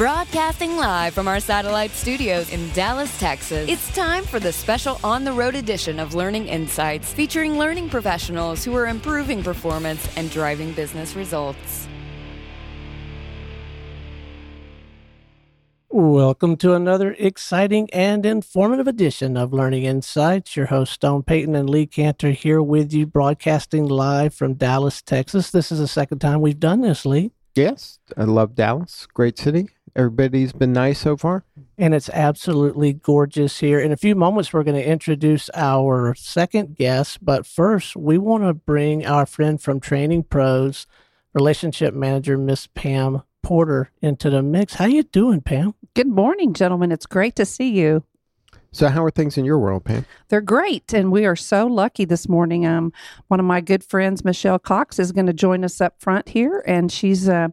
Broadcasting live from our satellite studios in Dallas, Texas, it's time for the special on the road edition of Learning Insights, featuring learning professionals who are improving performance and driving business results. Welcome to another exciting and informative edition of Learning Insights. Your host, Stone Payton and Lee Kantor, here with you, broadcasting live from Dallas, Texas. This is the second time we've done this, Lee. Yes, I love Dallas. Great city. Everybody's been nice so far. And it's absolutely gorgeous here. In a few moments, we're going to introduce our second guest. But first, we want to bring our friend from Training Pros, relationship manager, Miss Pam Porter, into the mix. How you doing, Pam? Good morning, gentlemen. It's great to see you. So, how are things in your world, Pam? They're great, and we are so lucky this morning. Um, one of my good friends, Michelle Cox, is going to join us up front here, and she's uh,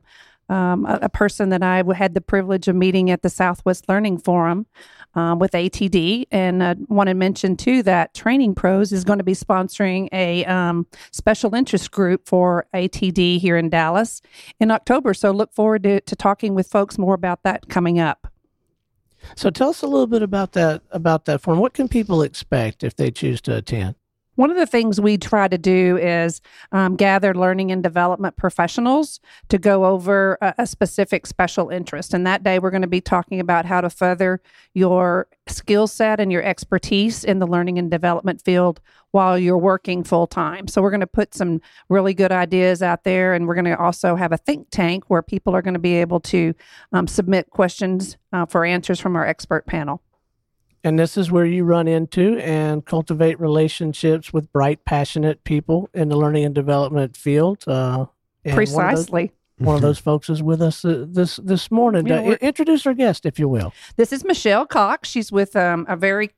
um, a, a, person that I had the privilege of meeting at the Southwest Learning Forum um, with ATD. And I uh, want to mention too that Training Pros is going to be sponsoring a um, special interest group for ATD here in Dallas in October. So look forward to, to talking with folks more about that coming up. So tell us a little bit about that about that forum. What can people expect if they choose to attend? One of the things we try to do is um, gather learning and development professionals to go over a, a, specific special interest. And that day, we're going to be talking about how to further your skill set and your expertise in the learning and development field while you're working full time. So, we're going to put some really good ideas out there. And we're going to also have a think tank where people are going to be able to um, submit questions uh, for answers from our expert panel. And this is where you run into and cultivate relationships with bright, passionate people in the learning and development field. Uh, Precisely. One of, those, one of those folks is with us uh, this this morning. uh, introduce our guest, if you will. This is Michelle Cox. She's with um, a very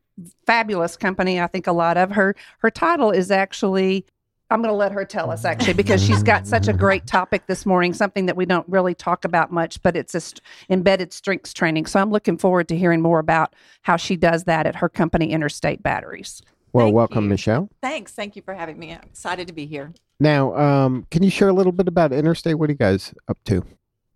fabulous company. I think a lot of her her title is actually I'm going to let her tell us actually because she's got such a great topic this morning, something that we don't really talk about much, but it's a st- embedded strengths training. So I'm looking forward to hearing more about how she does that at her company, Interstate Batteries. Well, Thank welcome, you. Michelle. Thanks. Thank you for having me. I'm excited to be here. Now, um, can you share a little bit about Interstate? What are you guys up to?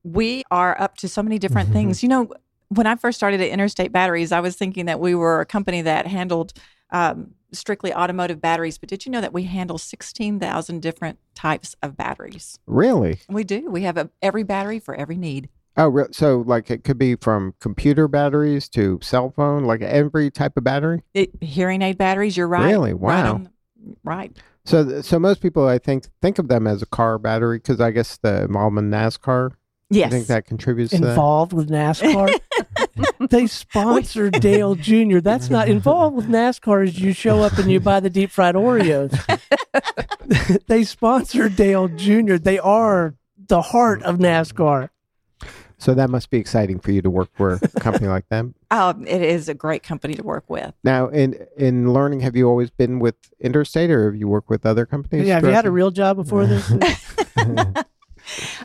We are up to so many different mm-hmm. things. You know, when I first started at Interstate Batteries, I was thinking that we were a company that handled um, strictly automotive batteries, but did you know that we handle 16,000 different types of batteries? Really? We do. We have a, every battery for every need. Oh, so like it could be from computer batteries to cell phone, like every type of battery? It, hearing aid batteries, you're right. Really? Wow. Right. right. So, so most people, I think, think of them as a car battery because I guess the involvement NASCAR Yes. I think that contributes involved with NASCAR. they sponsor Dale Jr. That's not involved with NASCAR as you show up and you buy the deep fried Oreos. they sponsor Dale Jr. They are the heart of NASCAR. So that must be exciting for you to work for a company like them. Um, it is a great company to work with. Now, in in learning, have you always been with Interstate, or have you worked with other companies? Yeah, have you had a real job before this?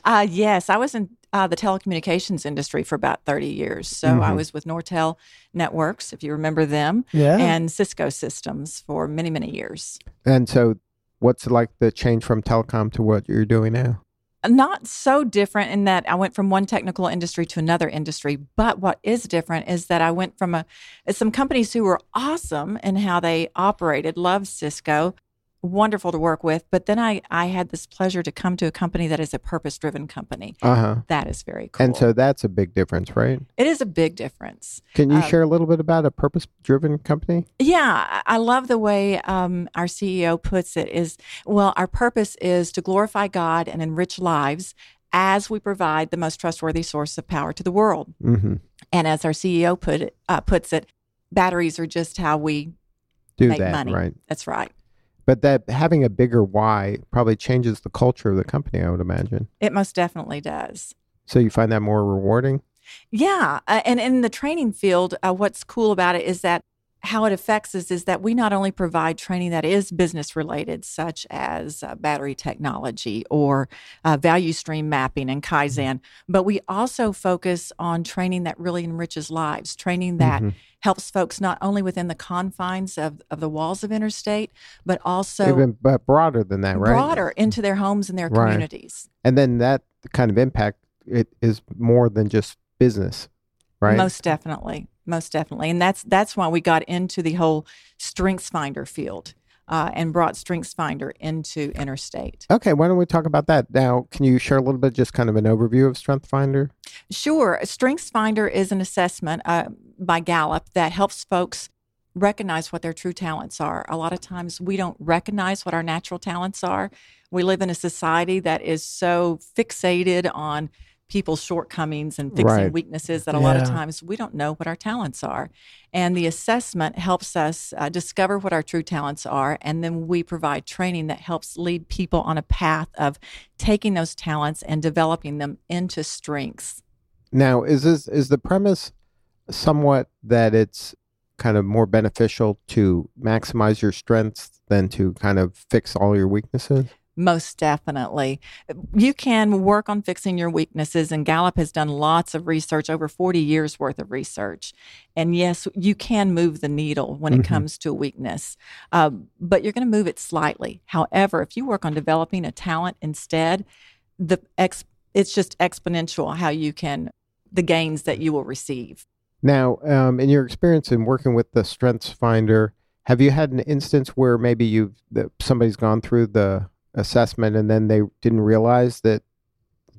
Uh, yes, I was in uh, the telecommunications industry for about 30 years. So mm-hmm. I was with Nortel Networks, if you remember them, yeah. and Cisco Systems for many, many years. And so, what's like the change from telecom to what you're doing now? Not so different in that I went from one technical industry to another industry, but what is different is that I went from a some companies who were awesome in how they operated, loved Cisco, wonderful to work with. But then I, I had this pleasure to come to a company that is a purpose driven company. Uh-huh. That is very cool. And so that's a big difference, right? It is a big difference. Can you uh, share a little bit about a purpose driven company? Yeah, I love the way um, our CEO puts it is, well, our purpose is to glorify God and enrich lives as we provide the most trustworthy source of power to the world. Mm-hmm. And as our CEO put it, uh, puts it, batteries are just how we do make that, money. Right. That's right. But that having a bigger why probably changes the culture of the company, I would imagine. It most definitely does. So you find that more rewarding? Yeah. Uh, and in the training field, uh, what's cool about it is that how it affects us is that we not only provide training that is business related, such as uh, battery technology or uh, value stream mapping and Kaizen, but we also focus on training that really enriches lives, training that mm-hmm. helps folks not only within the confines of, of the walls of interstate, but also even but broader than that, right? Broader into their homes and their right. communities. And then that kind of impact it is more than just business, right? Most definitely, most definitely, and that's that's why we got into the whole Strengths Finder field uh, and brought Strengths Finder into Interstate. Okay, why don't we talk about that now? Can you share a little bit, just kind of an overview of Strength Finder? Sure. Strengths Finder is an assessment uh, by Gallup that helps folks recognize what their true talents are. A lot of times we don't recognize what our natural talents are. We live in a society that is so fixated on people's shortcomings and fixing Right. weaknesses that a lot of times we don't know what our talents are. And the assessment helps us uh, discover what our true talents are. And then we provide training that helps lead people on a path of taking those talents and developing them into strengths. Now, is this is the premise somewhat that it's kind of more beneficial to maximize your strengths than to kind of fix all your weaknesses? Most definitely. You can work on fixing your weaknesses, and Gallup has done lots of research, over 40 years worth of research. And yes, you can move the needle when it Mhm. comes to a weakness, uh, but you're going to move it slightly. However, if you work on developing a talent instead, the ex- it's just exponential how you can, the gains that you will receive. Now, um, in your experience in working with the Strengths Finder, have you had an instance where maybe you've that somebody's gone through the assessment and then they didn't realize that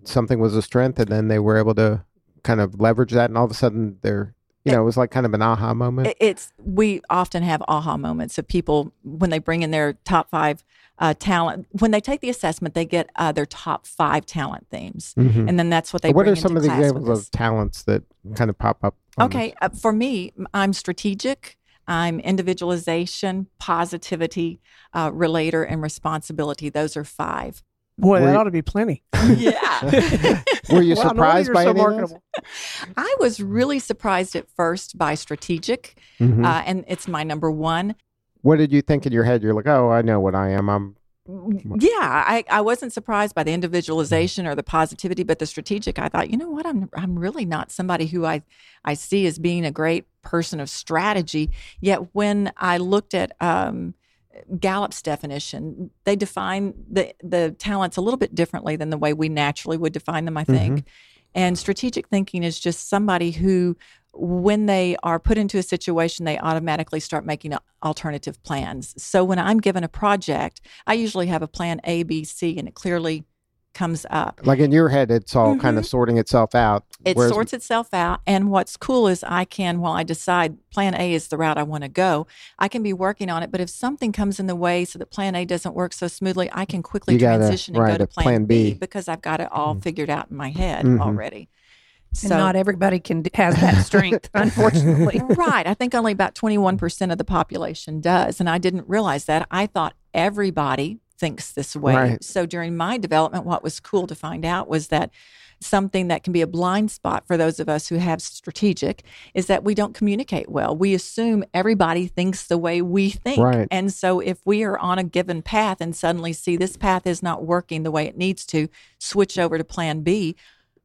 something was a strength, and then they were able to kind of leverage that, and all of a sudden they're, you know, it was like kind of an aha moment. It's we often have aha moments of people when they bring in their top five uh, talent. When they take the assessment, they get uh, their top five talent themes, Mhm. and then that's what they. what are some of the examples of talents that kind of pop up? Okay, uh, for me, I'm strategic. I'm individualization, positivity, uh, relator, and responsibility. Those are five. Boy, Were that you- ought to be plenty. Yeah. Were you Wow, no wonder surprised you're by so any of those? marketable. I was really surprised at first by strategic, Mhm. uh, and it's my number one. what did you think in your head? You're like, oh, I know what I am. I'm Yeah, I, I wasn't surprised by the individualization or the positivity, but the strategic, I thought, you know what, I'm I'm really not somebody who I I see as being a great person of strategy. Yet when I looked at um, Gallup's definition, they define the the talents a little bit differently than the way we naturally would define them. I think, and strategic thinking is just somebody who when they are put into a situation, they automatically start making alternative plans. So when I'm given a project, I usually have a plan A, B, C, and it clearly comes up. like in your head, it's all kind of sorting itself out. Mm-hmm. It whereas- sorts itself out. And what's cool is I can, while I decide plan A is the route I want to go, I can be working on it. But if something comes in the way so that plan A doesn't work so smoothly, I can quickly You gotta- transition and go to plan, plan B. B. because I've got it all figured out in my head Mhm. already. and not everybody can has that strength, unfortunately. right. I think only about 21% of the population does. And I didn't realize that. I thought everybody thinks this way. Right. So during my development, what was cool to find out was that something that can be a blind spot for those of us who have strategic is that we don't communicate well. We assume everybody thinks the way we think. Right. And so if we are on a given path and suddenly see this path is not working the way it needs to, switch over to plan B,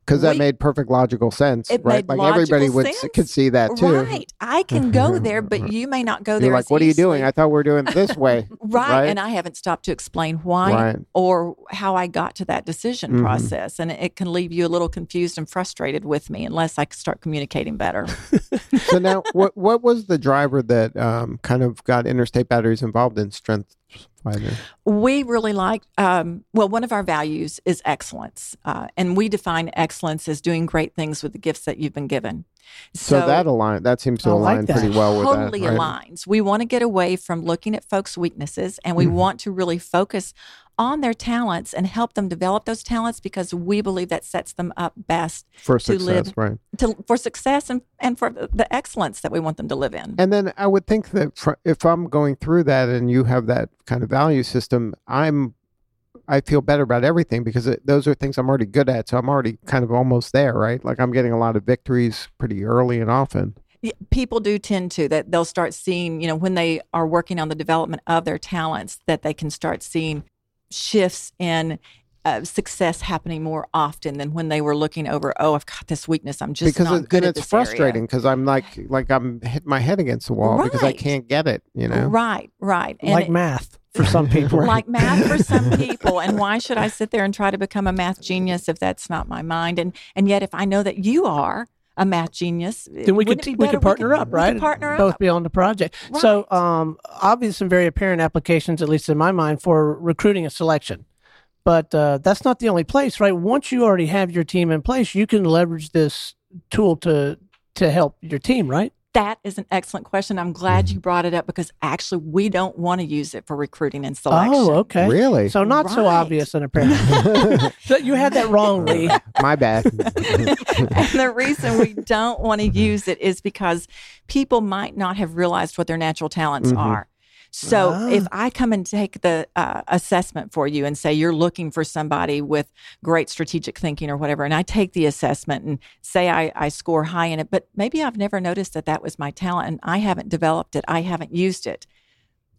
because that made perfect logical sense, It right? like everybody would sense. could see that too. Right. I can go there, but you may not go there. You're like, what are you doing? I thought we are doing it this way. right. right? And I haven't stopped to explain why Right. or how I got to that decision Mhm. process. And it can leave you a little confused and frustrated with me unless I start communicating better. so now, what what was the driver that um, kind of got Interstate Batteries involved in Strength Finder? we really like, um, well, one of our values is excellence. Uh, and we define excellence as doing great things with the gifts that you've been given. So, that align that seems to I align that. pretty well with totally that. right? aligns. We want to get away from looking at folks' weaknesses and we Mhm. want to really focus on their talents and help them develop those talents because we believe that sets them up best for to success, live- right? to, for success and, and for the excellence that we want them to live in. And then I would think that fr- if I'm going through that and you have that kind of value system, I'm I feel better about everything because it, those are things I'm already good at. So I'm already kind of almost there, right? Like I'm getting a lot of victories pretty early and often. People do tend to that they'll start seeing, you know, when they are working on the development of their talents, that they can start seeing shifts in uh, success happening more often than when they were looking over. Oh, I've got this weakness. I'm just because not it, good and at it's this frustrating because I'm like like I'm hitting my head against the wall because I can't get it. You know, Right, right. And like it- math for some people. like math for some people and why should i sit there and try to become a math genius if that's not my mind and and yet if i know that you are a math genius. Then we could Wouldn't be we could partner we up, we right? could partner Both up. be on the project. So, Right. um, obvious and very apparent applications, at least in my mind, for recruiting and selection. But uh, that's not the only place, right? Once you already have your team in place, you can leverage this tool to to help your team, right? That is an excellent question. I'm glad Mm-hmm. you brought it up because actually we don't want to use it for recruiting and selection. Oh, okay. Really? So not so obvious and apparent. so you had that wrong, Lee. My bad. and the reason we don't want to use it is because people might not have realized what their natural talents Mhm. are. So Ah. if I come and take the uh, assessment for you and say you're looking for somebody with great strategic thinking or whatever, and I take the assessment and say I, I score high in it, but maybe I've never noticed that that was my talent and I haven't developed it, I haven't used it.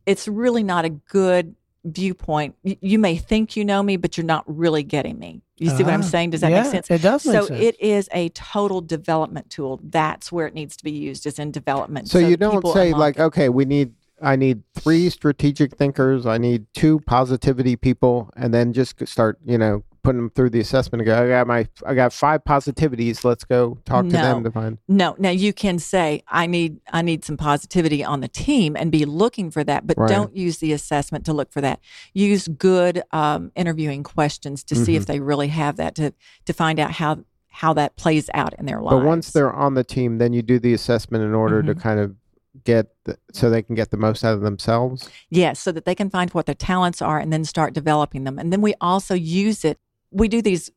It's really not a good viewpoint. Y- You may think you know me, but you're not really getting me. You see what I'm Ah, saying? Does that yeah, make sense? It does make so sense. it is a total development tool. That's where it needs to be used is in development. So you don't say like, it. okay, we need I need three strategic thinkers, I need two positivity people, and then just start, you know, putting them through the assessment and go, I got my I got five positivities. Let's go talk to them to find no. Now you can say I need I need some positivity on the team and be looking for that, but Right. don't use the assessment to look for that. Use good um, interviewing questions to see Mm-hmm. if they really have that to to find out how how that plays out in their lives. But once they're on the team, then you do the assessment in order to Mhm. kind of get the, so they can get the most out of themselves. Yes, so that they can find what their talents are and then start developing them. And then we also use it. We do these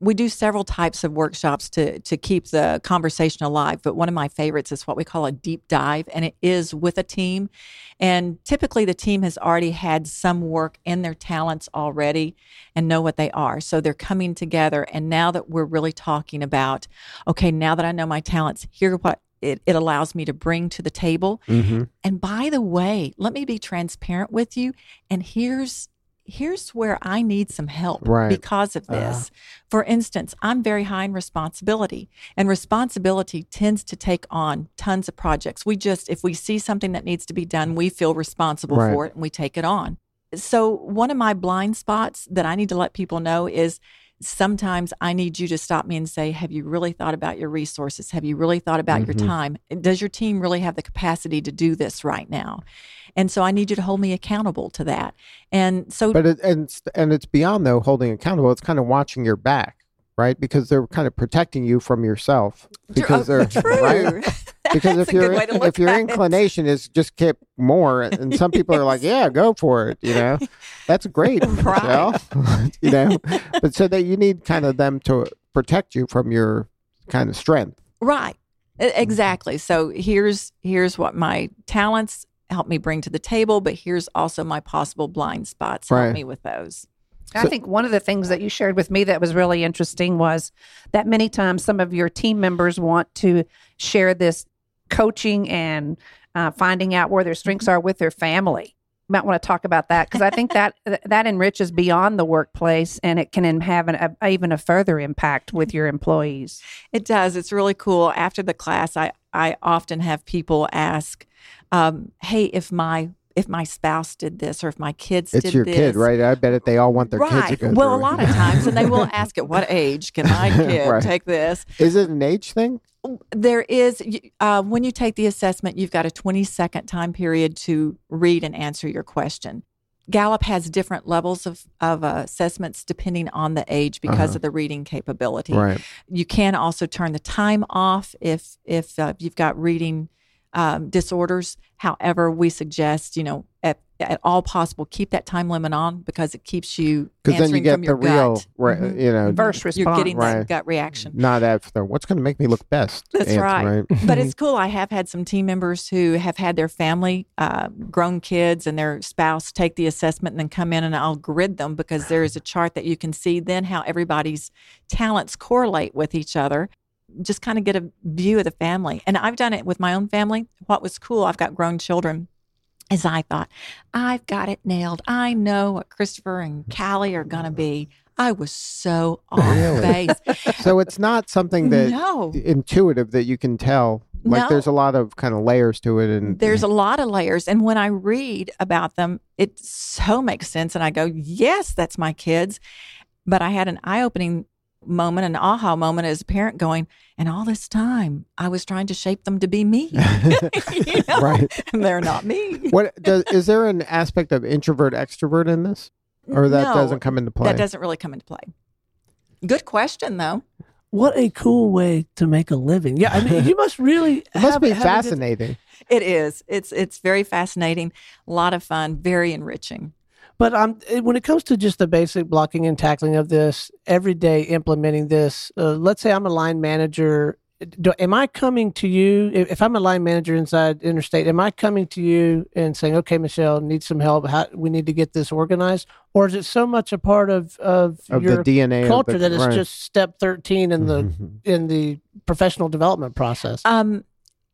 we do several types of workshops to to keep the conversation alive, but one of my favorites is what we call a deep dive and it is with a team. And typically the team has already had some work in their talents already and know what they are. So they're coming together and now that we're really talking about okay, now that I know my talents, here what it, it allows me to bring to the table Mm-hmm. and by the way, let me be transparent with you. And here's here's where I need some help Right. because of this. For instance, I'm very high in responsibility, and responsibility tends to take on tons of projects. We just if we see something that needs to be done, we feel responsible Right. for it and we take it on. So, one of my blind spots that I need to let people know is sometimes I need you to stop me and say, Have you really thought about your resources? Have you really thought about your Mhm. time? Does your team really have the capacity to do this right now? And so I need you to hold me accountable to that. And so, But it, and it's, and it's beyond though holding accountable. It's kind of watching your back, right? Because they're kind of protecting you from yourself. Because they're true. right. Because if your way to look if your inclination is just keep more, and some people are like, yeah, go for it. You know, that's great, Right. You know, but so that you need kind of them to protect you from your kind of strength. Right. Exactly. So here's here's what my talents help me bring to the table, but here's also my possible blind spots. Help Right. me with those. I think one of the things that you shared with me that was really interesting was that many times some of your team members want to share this coaching and uh, finding out where their strengths are with their family. You might want to talk about that because I think that that enriches beyond the workplace and it can have an, a, even a further impact with your employees. It does. It's really cool. After the class, I I often have people ask, um, "Hey, if my if my spouse did this, or if my kids did this, It's your this, kid, right? I bet it. They all want their kids to right. go. Well, a through it. lot of times, and they will ask, "At what age can my kid Right. take this?" Is it an age thing? there is uh, when you take the assessment you've got a 20 second time period to read and answer your question gallup has different levels of, of uh, assessments depending on the age because Uh-huh. of the reading capability Right. you can also turn the time off if if uh, you've got reading um, disorders however we suggest you know at, at all possible keep that time limit on because it keeps you Because then answering you from get your the real, gut. right? Mhm. You know, First response. you're getting Right. that gut reaction not after. What's going to make me look best? That's answer, right. but it's cool. I have had some team members who have had their family, uh, grown kids, and their spouse take the assessment and then come in and I'll grid them because there is a chart that you can see then how everybody's talents correlate with each other. Just kind of get a view of the family. And I've done it with my own family. What was cool, I've got grown children. As I thought, I've got it nailed. I know what Christopher and Callie are going to be. I was so off Really? base. so it's not something that no. intuitive that you can tell. Like No. there's a lot of kind of layers to it, and There's a lot of layers. And when I read about them, it so makes sense. And I go, yes, that's my kids. But I had an eye opening moment, an aha moment as a parent going, and all this time I was trying to shape them to be me. You know? Right. And they're not me. What does is there an aspect of introvert extrovert in this, or that No, doesn't come into play? That doesn't really come into play. Good question, though. What a cool way to make a living. Yeah, I mean, you must really It must have- be have a good- fascinating. It is. It's it's very fascinating, a lot of fun, very enriching. But um, when it comes to just the basic blocking and tackling of this, every day implementing this, uh, let's say I'm a line manager. Do, am I coming to you if, if I'm a line manager inside Interstate? Am I coming to you and saying, "Okay, Michelle, need some help. How, we need to get this organized," or is it so much a part of of, Of your the DNA of culture the, that it's right. just step thirteen in the Mhm. in the professional development process? Um,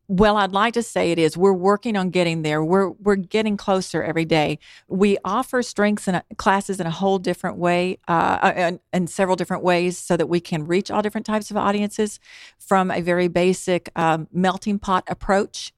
well, I'd like to say it is. We're working on getting there. We're we're getting closer every day. We offer strengths and classes in a whole different way, uh, in, in several different ways, so that we can reach all different types of audiences from a very basic um, melting pot approach.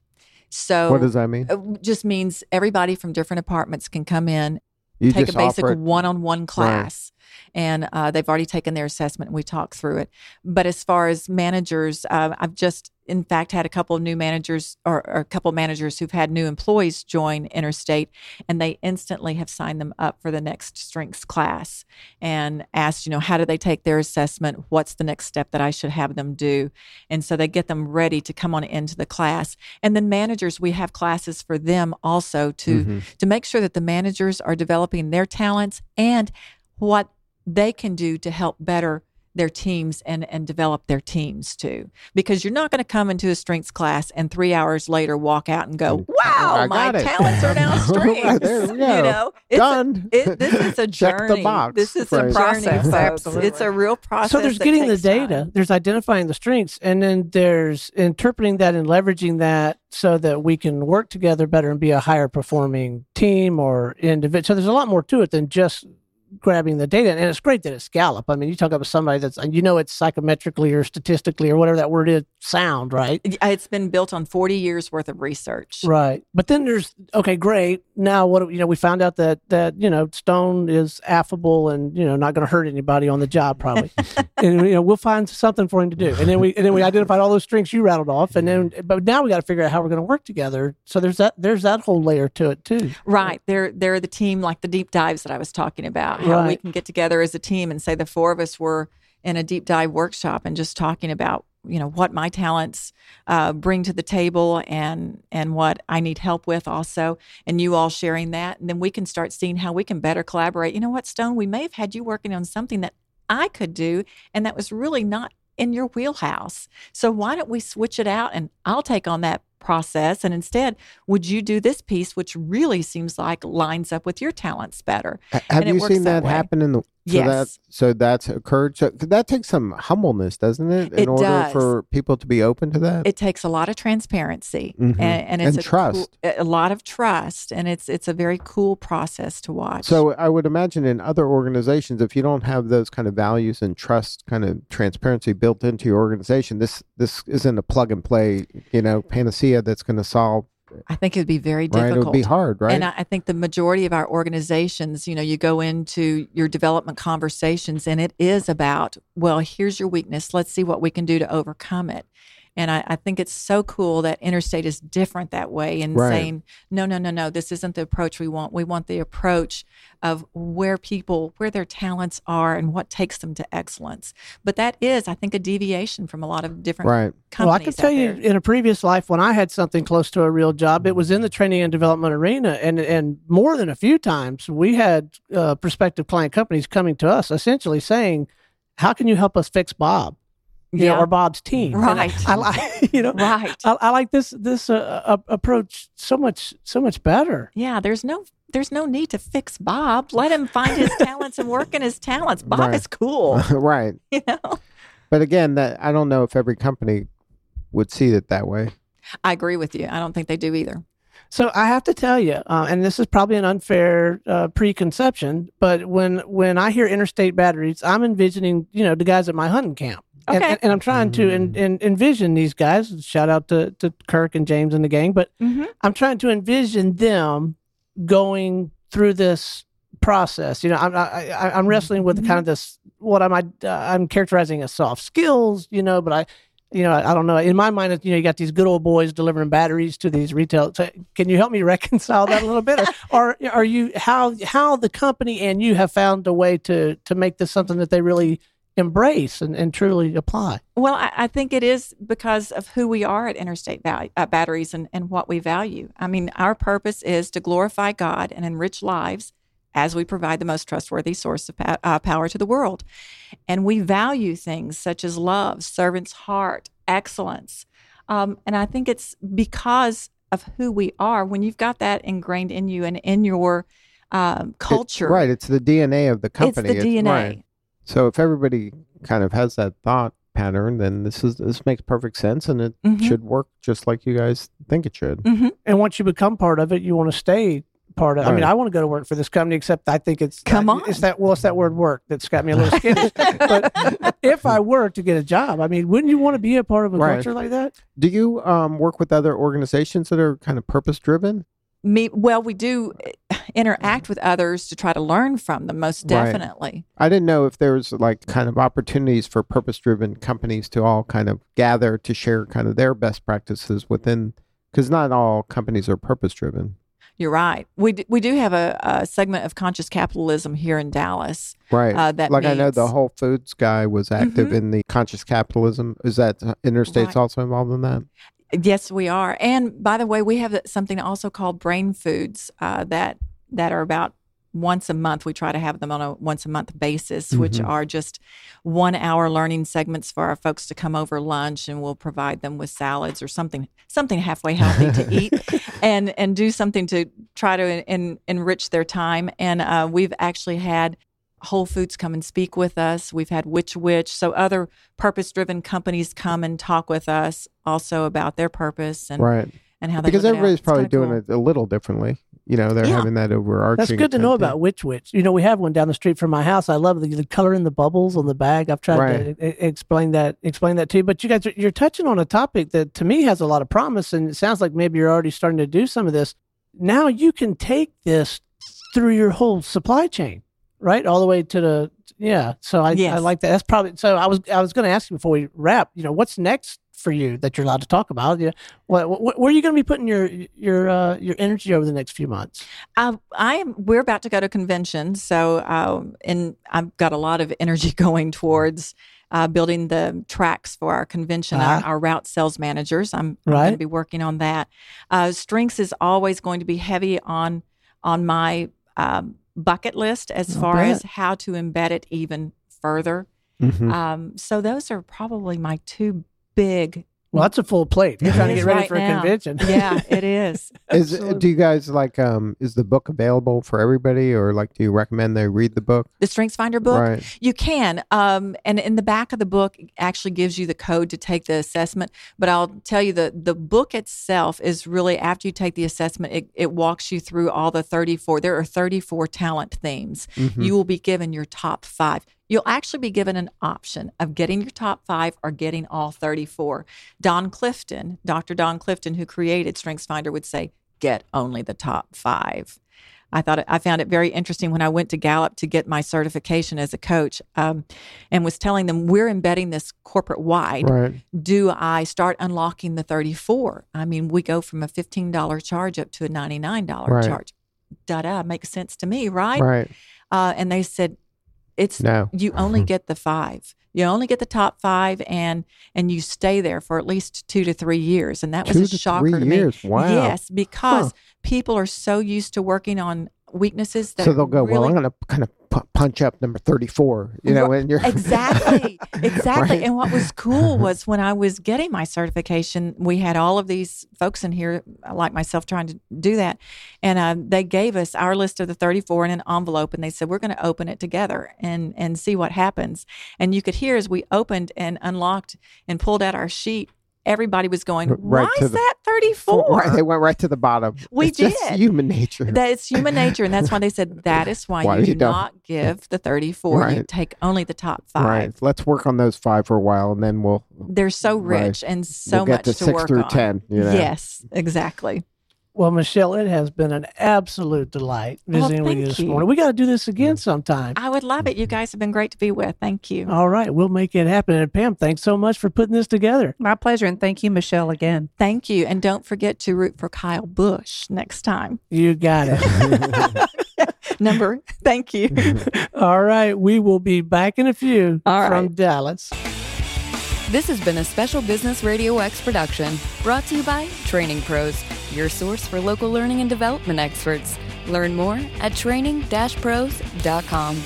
So what does that mean? it just means everybody from different apartments can come in You take a basic one-on-one class and uh, they've already taken their assessment and we talk through it but as far as managers uh, i've just in fact had a couple of new managers or, or a couple of managers who've had new employees join interstate and they instantly have signed them up for the next strengths class and asked you know how do they take their assessment? What's the next step that i should have them do? And so they get them ready to come on into the class. And then managers we have classes for them also to Mhm. to make sure that the managers are developing their talents and what they can do to help better their teams and and develop their teams too because you're not going to come into a strengths class and three hours later walk out and go mm, wow I my it." talents are now strengths you know it's Done. A, it, this is a Check the journey box. this is Right. a Process, folks. absolutely. it's a real process so there's getting the takes time. data there's identifying the strengths and then there's interpreting that and leveraging that so that we can work together better and be a higher performing team or individual so there's a lot more to it than just grabbing the data and it's great that it's Gallup. I mean, you talk about somebody that's you know it's psychometrically or statistically or whatever that word is sound, right? It's been built on 40 years worth of research. Right. But then there's okay, great. Now what you know, we found out that that, you know, Stone is affable and, you know, not gonna hurt anybody on the job probably. and you know, we'll find something for him to do. And then we and then we identified all those strengths you rattled off and then but now we gotta figure out how we're gonna work together. So there's that there's that whole layer to it too. Right. They're they're the team like the deep dives that I was talking about. How we can get together as a team and say the four of us were in a deep dive workshop and just talking about you know what my talents uh, bring to the table and and what I need help with also and you all sharing that and then we can start seeing how we can better collaborate. You know what, Stone, we may have had you working on something that I could do and that was really not in your wheelhouse. So why don't we switch it out and I'll take on that process and instead would you do this piece which really seems like lines up with your talents better? Have you seen that that, happen in the so Yes. that so that's occurred so that takes some humbleness doesn't it in It order does. for people to be open to that it takes a lot of transparency Mhm. and, and it's And a trust. cool- a lot of trust and it's it's a very cool process to watch so i would imagine in other organizations if you don't have those kind of values and trust kind of transparency built into your organization this this isn't a plug and play you know panacea that's going to solve I think it would be very right difficult it would be hard right And I, I think the majority of our organizations, you know, you go into your development conversations and it is about, well, here's your weakness. Let's see what we can do to overcome it. And I, I think it's so cool that Interstate is different that way in Right. saying, no, no, no, no, this isn't the approach we want. We want the approach of where people, where their talents are and what takes them to excellence. But that is, I think, a deviation from a lot of different right companies. Well, I can out tell you in a previous life when I had something close to a real job, it was in the training and development arena, and and more than a few times we had uh, prospective client companies coming to us, essentially saying, "How can you help us fix Bob, you know, Yeah. or Bob's team?" Right. I, like, you know, Right. I, I like this this uh, uh, approach so much so much better. Yeah, there's no there's no need to fix Bob. Let him find his talents and work in his talents. Bob Right. is cool, right you know. but again that i don't know if every company would see it that way I agree with you. I don't think they do either. So I have to tell you, uh, and this is probably an unfair uh, preconception, but when when I hear interstate batteries, I'm envisioning you know the guys at my hunting camp, Okay. and, and I'm trying to en- en- envision these guys. Shout out to to Kirk and James and the gang, but Mm-hmm. I'm trying to envision them going through this process. You know, I'm I, I, I'm wrestling with kind of this what I'm uh, I'm characterizing as soft skills, you know, but I you know, I, I don't know. In my mind, you know, you got these good old boys delivering batteries to these retail. So can you help me reconcile that a little bit, or, or are you how how the company and you have found a way to to make this something that they really embrace and, and truly apply? Well, I, I, think it is because of who we are at Interstate value, uh, Batteries and, and what we value. I mean, our purpose is to glorify God and enrich lives as we provide the most trustworthy source of uh, power to the world. And we value things such as love, servant's heart, excellence. Um, and I think it's because of who we are. When you've got that ingrained in you and in your um, culture, it, right? It's the DNA of the company. It's the it's, DNA. Right. So if everybody kind of has that thought pattern, then this is this makes perfect sense, and it mm-hmm. should work just like you guys think it should. Mm-hmm. And once you become part of it, you want to stay part of. Right. I mean, I want to go to work for this company, except I think it's come on. It's that well, it's that word work that's got me a little skittish. but if I were to get a job, I mean, wouldn't you want to be a part of a right. culture like that? Do you um, work with other organizations that are kind of purpose driven? Me, well, we do eh, interact with others to try to learn from them. Most definitely. Right. I didn't know if there was like kind of opportunities for purpose driven companies to all kind of gather to share kind of their best practices within because not all companies are purpose driven. You're right. We d- we do have a, a, segment of conscious capitalism here in Dallas. Right. Uh, that like. I know the Whole Foods guy was active mm-hmm. in the conscious capitalism. Is that uh, Interstate's right. also involved in that? Yes, we are. And by the way, we have something also called brain foods uh, that that are about once a month. We try to have them on a once a month basis, mm-hmm. which are just one hour learning segments for our folks to come over lunch, and we'll provide them with salads or something something halfway healthy to eat, and and do something to try to en- enrich their time. And uh, we've actually had Whole Foods come and speak with us. We've had Which Wich. so other purpose driven companies come and talk with us also about their purpose and right. and how they because everybody's probably doing cool. it a little differently. You know, they're yeah. having that overarching. That's good to know about Which Wich. You know, we have one down the street from my house. I love the, the color in the bubbles on the bag. I've tried right. to explain that explain that to you. But you guys, are, you're touching on a topic that to me has a lot of promise, and it sounds like maybe you're already starting to do some of this. Now you can take this through your whole supply chain right? All the way to the yeah. So I yes. I like that. That's probably so. I was I was going to ask you before we wrap. You know, what's next for you that you're allowed to talk about? Yeah. What, what where are you going to be putting your your uh, your energy over the next few months? Uh, I am. We're about to go to convention, so uh, and I've got a lot of energy going towards. Uh, building the tracks for our convention, uh-huh. our, our, route sales managers. I'm, I'm right. going to be working on that. Uh, strengths is always going to be heavy on on my um, bucket list as I'll far bet. as how to embed it even further. Mm-hmm. Um, so those are probably my two big well, that's a full plate. You're trying to get ready right for now. a convention. yeah, it is. is do you guys like um is the book available for everybody or like do you recommend they read the book? The Strengths Finder book? Right. You can. Um and in the back of the book actually gives you the code to take the assessment, but I'll tell you the the book itself is really after you take the assessment it, it walks you through all the 34 there are 34 talent themes. Mm-hmm. You will be given your top 5 You'll actually be given an option of getting your top five or getting all 34. Don Clifton, Dr. Don Clifton, who created StrengthsFinder, would say, get only the top five. I thought it, I found it very interesting when I went to Gallup to get my certification as a coach, um, and was telling them we're embedding this corporate wide. Right. Do I start unlocking the thirty four? I mean, we go from a fifteen dollar charge up to a ninety nine dollar right. charge. Da da makes sense to me, right? Right. Uh, and they said it's no. you only mm-hmm. get the five. You only get the top five, and and you stay there for at least two to three years. And that was two a shocker to years. me. Wow. Yes, because huh. people are so used to working on weaknesses that so they'll go really, well i'm going to kind of punch up number 34 you know and you're exactly exactly. Right? and what was cool was when i was getting my certification we had all of these folks in here like myself trying to do that. And uh, they gave us our list of the 34 in an envelope and they said we're going to open it together and and see what happens. And you could hear as we opened and unlocked and pulled out our sheet everybody was going, right why is the, that 34? They went right to the bottom. We it's did. human nature. That it's human nature. And that's why they said that is why, why you do not give the 34. Right. You take only the top five. Right. Let's work on those five for a while and then we'll. They're so rich right. and so we'll much to, to six work through on. 10. You know? Yes, exactly. Well, Michelle, it has been an absolute delight Well, visiting with you this you. morning. We got to do this again sometime. I would love it. You guys have been great to be with. Thank you. All right, we'll make it happen. And Pam, thanks so much for putting this together. My pleasure. And thank you, Michelle, again. Thank you. And don't forget to root for Kyle Busch next time. You got it. Number, thank you. All right, we will be back in a few All from right. Dallas. This has been a special Business Radio X production brought to you by Training Pros, your source for local learning and development experts. Learn more at training-pros.com.